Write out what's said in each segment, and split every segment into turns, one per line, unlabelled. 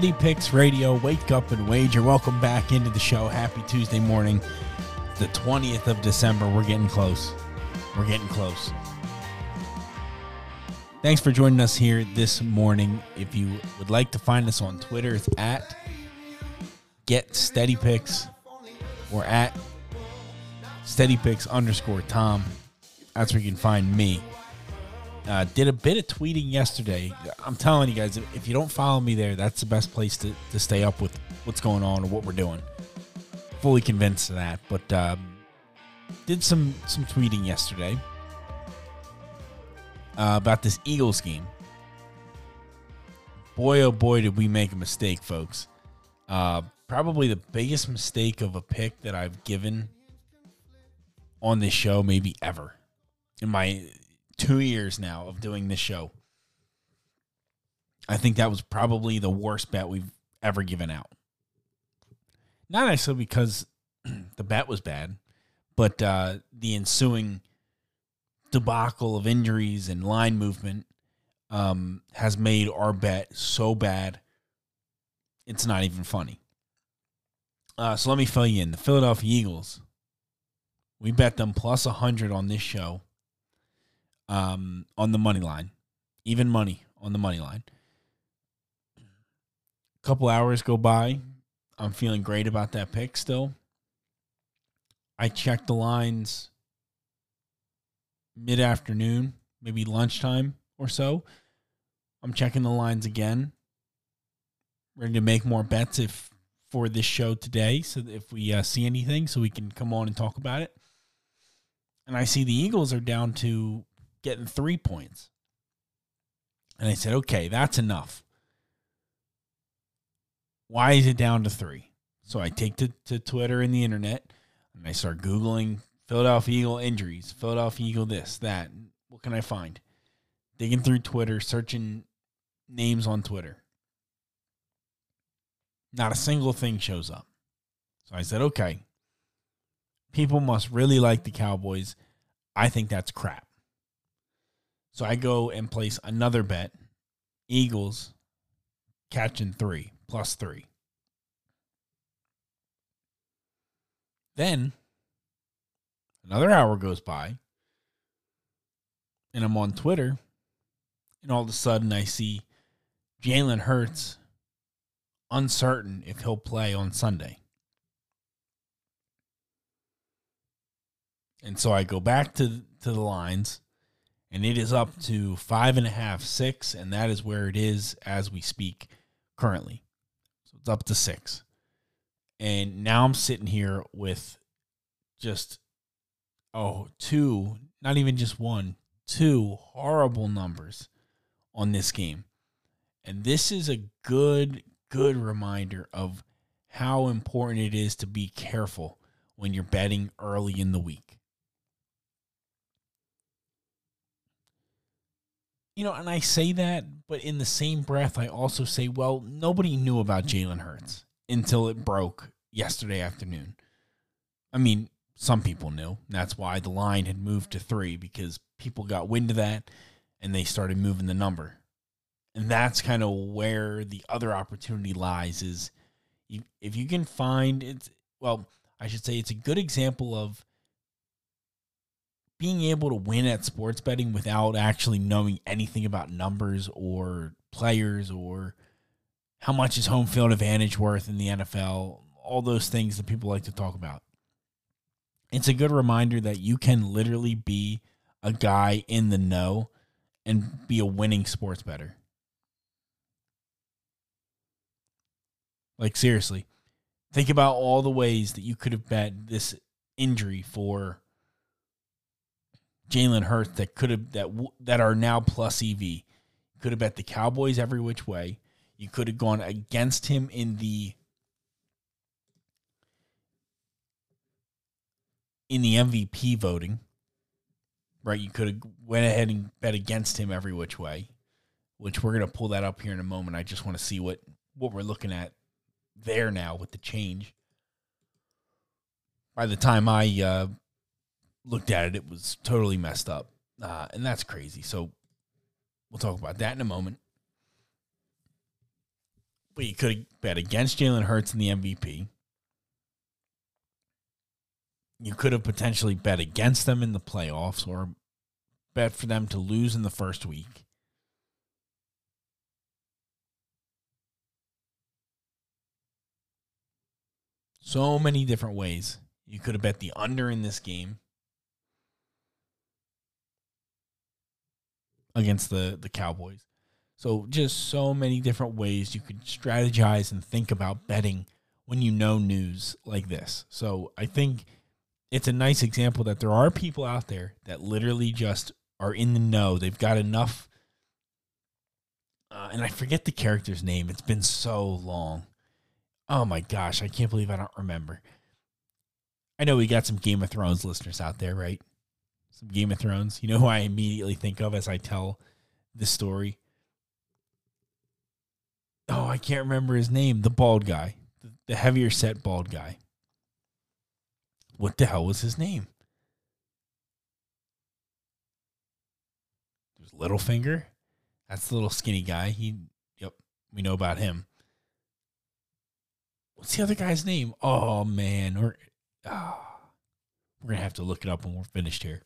Steady Picks Radio. Wake up and wager. Welcome back into the show. Happy Tuesday morning, the 20th of December. We're getting close. We're getting close. Thanks for joining us here this morning. If you would like to find us on Twitter, it's at Get Steady Picks or at Steady Picks underscore Tom. That's where you can find me. Uh, did a bit of tweeting yesterday. I'm telling you guys, if you don't follow me there, that's the best place to, to stay up with what's going on or what we're doing. Fully convinced of that. But um, did some some tweeting yesterday uh, about this Eagles game. Boy, oh boy, did we make a mistake, folks. Uh, probably the biggest mistake of a pick that I've given on this show, maybe ever in my two years now of doing this show. I think that was probably the worst bet we've ever given out. Not necessarily because the bet was bad, but uh, the ensuing debacle of injuries and line movement um, has made our bet so bad, it's not even funny. Uh, so let me fill you in. The Philadelphia Eagles, we bet them plus 100 on this show um, on the money line, even money on the money line. A couple hours go by. I'm feeling great about that pick still. I check the lines mid afternoon, maybe lunchtime or so. I'm checking the lines again. Ready to make more bets if for this show today. So if we uh, see anything, so we can come on and talk about it. And I see the Eagles are down to getting three points. And I said, okay, that's enough. Why is it down to three? So I take to, to Twitter and the internet and I start Googling Philadelphia Eagle injuries, Philadelphia Eagle this, that. What can I find? Digging through Twitter, searching names on Twitter. Not a single thing shows up. So I said, okay, people must really like the Cowboys. I think that's crap. So I go and place another bet Eagles catching three, plus three. Then another hour goes by, and I'm on Twitter, and all of a sudden I see Jalen Hurts uncertain if he'll play on Sunday. And so I go back to to the lines and it is up to five and a half, six, and that is where it is as we speak currently. So it's up to six. And now I'm sitting here with just, oh, two, not even just one, two horrible numbers on this game. And this is a good, good reminder of how important it is to be careful when you're betting early in the week. You know, and I say that, but in the same breath, I also say, well, nobody knew about Jalen Hurts until it broke yesterday afternoon. I mean, some people knew. That's why the line had moved to three because people got wind of that and they started moving the number. And that's kind of where the other opportunity lies is if you can find it's well, I should say it's a good example of being able to win at sports betting without actually knowing anything about numbers or players or how much is home field advantage worth in the NFL, all those things that people like to talk about. it's a good reminder that you can literally be a guy in the know and be a winning sports better. Like seriously, think about all the ways that you could have bet this injury for Jalen Hurts that could have that that are now plus EV. Could have bet the Cowboys every which way. You could have gone against him in the in the MVP voting. Right, you could have went ahead and bet against him every which way, which we're gonna pull that up here in a moment. I just want to see what what we're looking at there now with the change. By the time I uh, looked at it, it was totally messed up. Uh, and that's crazy. So we'll talk about that in a moment. But you could have bet against Jalen Hurts in the MVP. You could have potentially bet against them in the playoffs or bet for them to lose in the first week. So many different ways. You could have bet the under in this game. Against the the Cowboys. So just so many different ways you could strategize and think about betting when you know news like this. So I think it's a nice example that there are people out there that literally just are in the know. They've got enough uh, and I forget the character's name. It's been so long. Oh my gosh, I can't believe I don't remember. I know we got some Game of Thrones listeners out there, right? Some Game of Thrones. You know who I immediately think of as I tell this story? Oh, I can't remember his name. The bald guy, the, heavier set bald guy. What the hell was his name? There's Littlefinger. That's the little skinny guy. He, yep, we know about him. What's the other guy's name? Oh man, we're oh, we're gonna have to look it up when we're finished here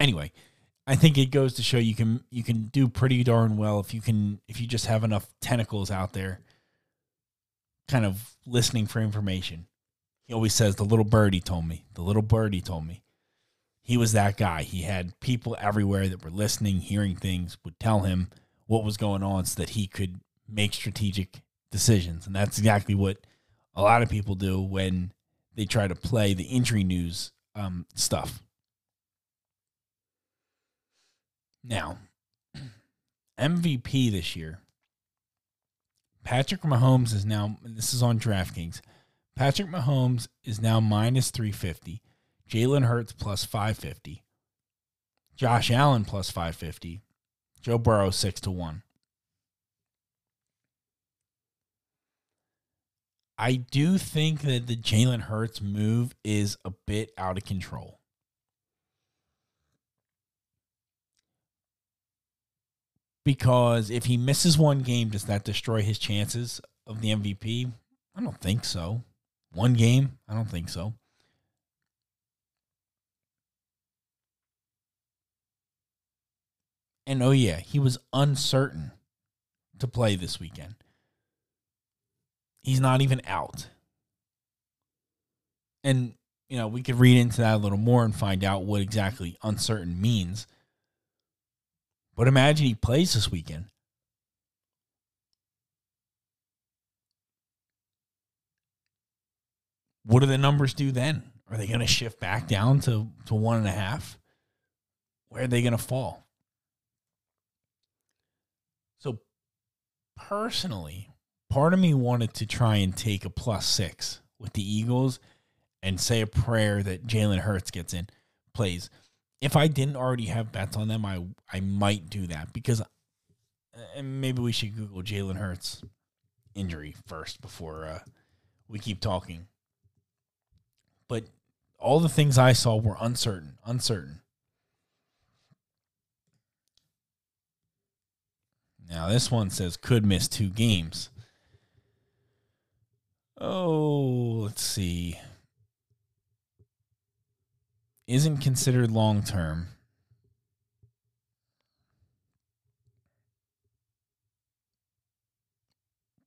anyway, I think it goes to show you can you can do pretty darn well if you can if you just have enough tentacles out there kind of listening for information. He always says the little birdie told me. The little birdie told me. He was that guy. He had people everywhere that were listening, hearing things, would tell him what was going on so that he could make strategic decisions. And that's exactly what a lot of people do when they try to play the injury news um, stuff. Now, MVP this year, Patrick Mahomes is now, this is on DraftKings, Patrick Mahomes is now minus 350, Jalen Hurts plus 550, Josh Allen plus 550, Joe Burrow 6 to 1. I do think that the Jalen Hurts move is a bit out of control. Because if he misses one game, does that destroy his chances of the MVP? I don't think so. One game? I don't think so. And oh, yeah, he was uncertain to play this weekend. He's not even out. And, you know, we could read into that a little more and find out what exactly uncertain means. But imagine he plays this weekend. What do the numbers do then? Are they going to shift back down to, to one and a half? Where are they going to fall? So, personally, part of me wanted to try and take a plus six with the Eagles and say a prayer that Jalen Hurts gets in, plays if I didn't already have bets on them, I I might do that because and maybe we should Google Jalen Hurts injury first before uh, we keep talking. But all the things I saw were uncertain, uncertain. Now this one says could miss two games. Oh, let's see isn't considered long term.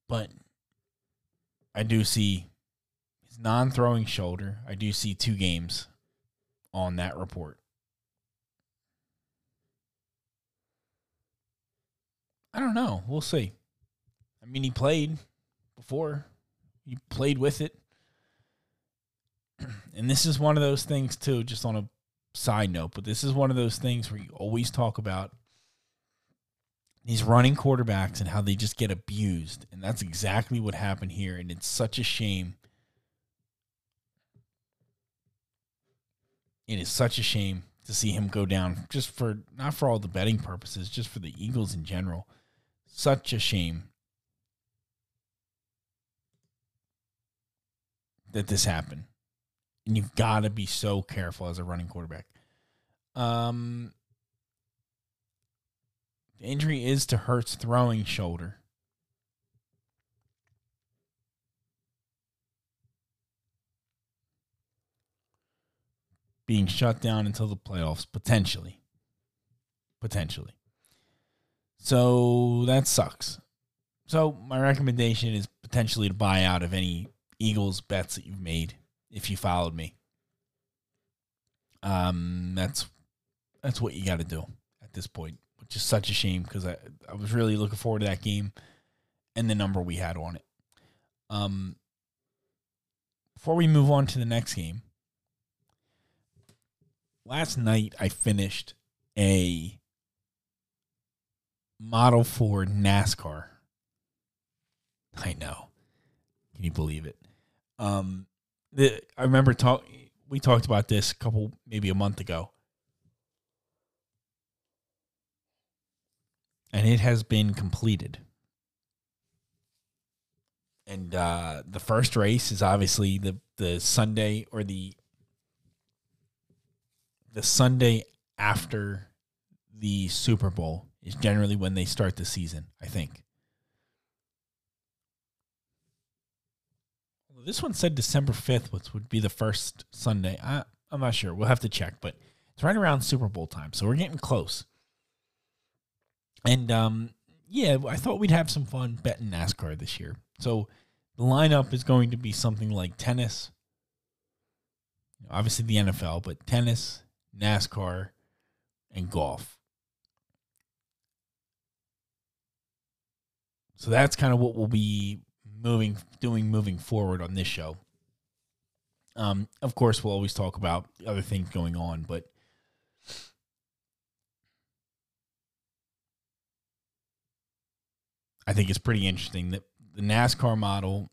But I do see his non throwing shoulder. I do see two games on that report. I don't know. We'll see. I mean, he played before, he played with it. And this is one of those things, too, just on a side note, but this is one of those things where you always talk about these running quarterbacks and how they just get abused. And that's exactly what happened here. And it's such a shame. It is such a shame to see him go down just for not for all the betting purposes, just for the Eagles in general. Such a shame that this happened. And you've got to be so careful as a running quarterback. Um, the injury is to Hurts' throwing shoulder. Being shut down until the playoffs, potentially. Potentially. So that sucks. So my recommendation is potentially to buy out of any Eagles bets that you've made if you followed me. Um, that's that's what you got to do at this point which is such a shame because I, I was really looking forward to that game and the number we had on it. Um, before we move on to the next game, last night I finished a Model for NASCAR. I know. Can you believe it? Um, the I remember talk. We talked about this a couple, maybe a month ago. and it has been completed. And uh, the first race is obviously the the Sunday or the the Sunday after the Super Bowl is generally when they start the season. I think. This one said December fifth, which would be the first Sunday. I, I'm not sure. We'll have to check, but it's right around Super Bowl time, so we're getting close. And um, yeah, I thought we'd have some fun betting NASCAR this year. So the lineup is going to be something like tennis, obviously the NFL, but tennis, NASCAR, and golf. So that's kind of what we'll be moving doing moving forward on this show. Um, of course, we'll always talk about other things going on, but I think it's pretty interesting that the NASCAR model,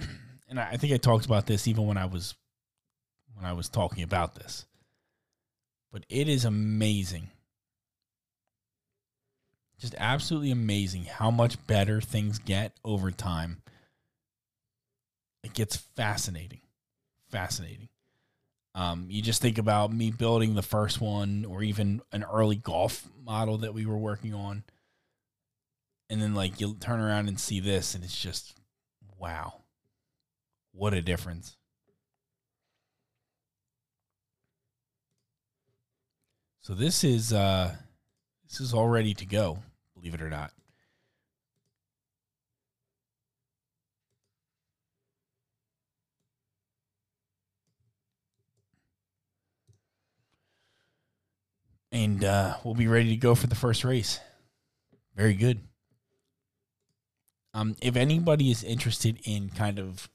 and I think I talked about this even when I was when I was talking about this, but it is amazing, just absolutely amazing how much better things get over time. It gets fascinating, fascinating. Um, you just think about me building the first one, or even an early golf model that we were working on. And then like you'll turn around and see this and it's just wow. What a difference. So this is uh this is all ready to go believe it or not and uh, we'll be ready to go for the first race very good um, if anybody is interested in kind of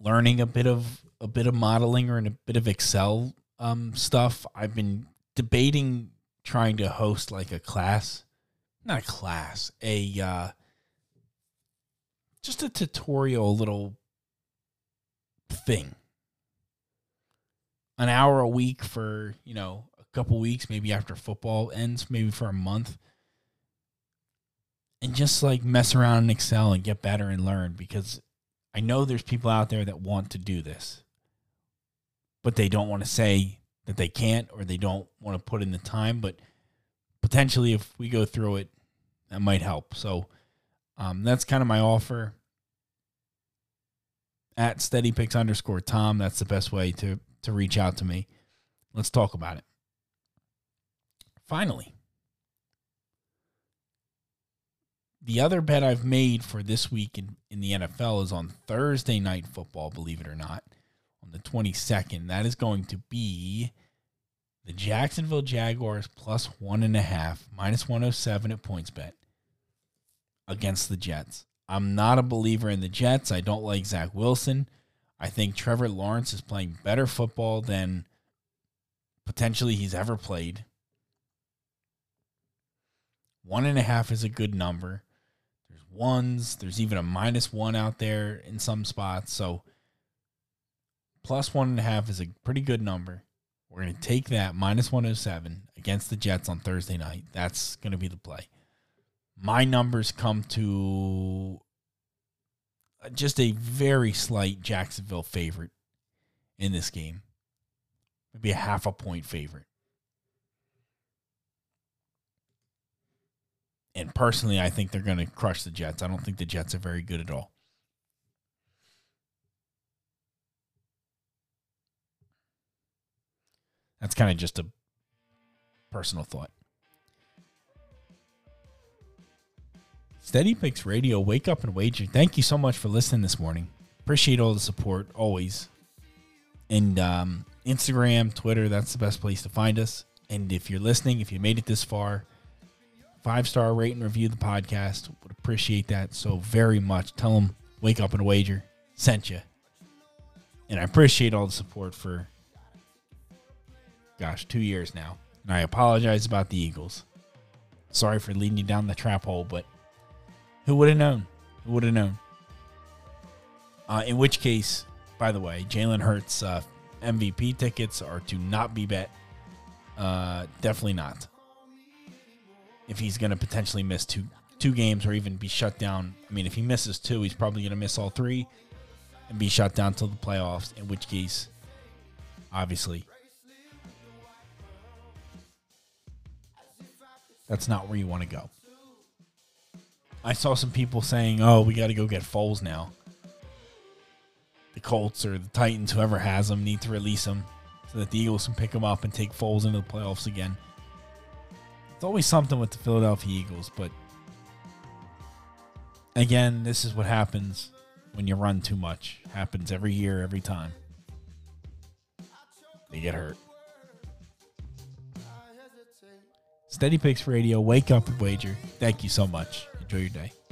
learning a bit of a bit of modeling or in a bit of Excel um, stuff, I've been debating trying to host like a class, not a class, a uh, just a tutorial little thing. An hour a week for, you know, a couple weeks, maybe after football ends, maybe for a month and just like mess around in Excel and get better and learn because I know there's people out there that want to do this, but they don't want to say that they can't or they don't want to put in the time. But potentially, if we go through it, that might help. So um, that's kind of my offer at steadypicks underscore Tom. That's the best way to to reach out to me. Let's talk about it. Finally, the other bet I've made for this week in, in the NFL is on Thursday night football, believe it or not, on the 22nd. That is going to be the Jacksonville Jaguars plus one and a half, minus 107 at PointsBet against the Jets. I'm not a believer in the Jets. I don't like Zach Wilson. I think Trevor Lawrence is playing better football than potentially he's ever played. One and a half is a good number. There's ones, there's even a minus one out there in some spots. So plus one and a half is a pretty good number. We're going to take that minus 107 against the Jets on Thursday night. That's going to be the play. My numbers come to just a very slight Jacksonville favorite in this game. Maybe a half a point favorite. And personally, I think they're going to crush the Jets. I don't think the Jets are very good at all. That's kind of just a personal thought. Steady Picks Radio, wake up and wager. Thank you so much for listening this morning. Appreciate all the support always. And um, Instagram, Twitter, that's the best place to find us. And if you're listening, if you made it this far, five star rate and review the podcast. Would appreciate that so very much. Tell them wake up and wager sent you. And I appreciate all the support for gosh, two years now. And I apologize about the Eagles. Sorry for leading you down the trap hole, but who would have known? Who would have known? Uh, in which case, by the way, Jalen Hurts uh, MVP tickets are to not be bet. Uh, definitely not. If he's going to potentially miss two two games or even be shut down, I mean, if he misses two, he's probably going to miss all three and be shut down till the playoffs. In which case, obviously, That's not where you want to go. I saw some people saying, "Oh, we got to go get Foles now." The Colts or the Titans, whoever has them, need to release them so that the Eagles can pick them up and take Foles into the playoffs again. It's always something with the Philadelphia Eagles, but again, this is what happens when you run too much. Happens every year, every time. They get hurt. Steady Picks Radio, wake up and wager. Thank you so much. Enjoy your day.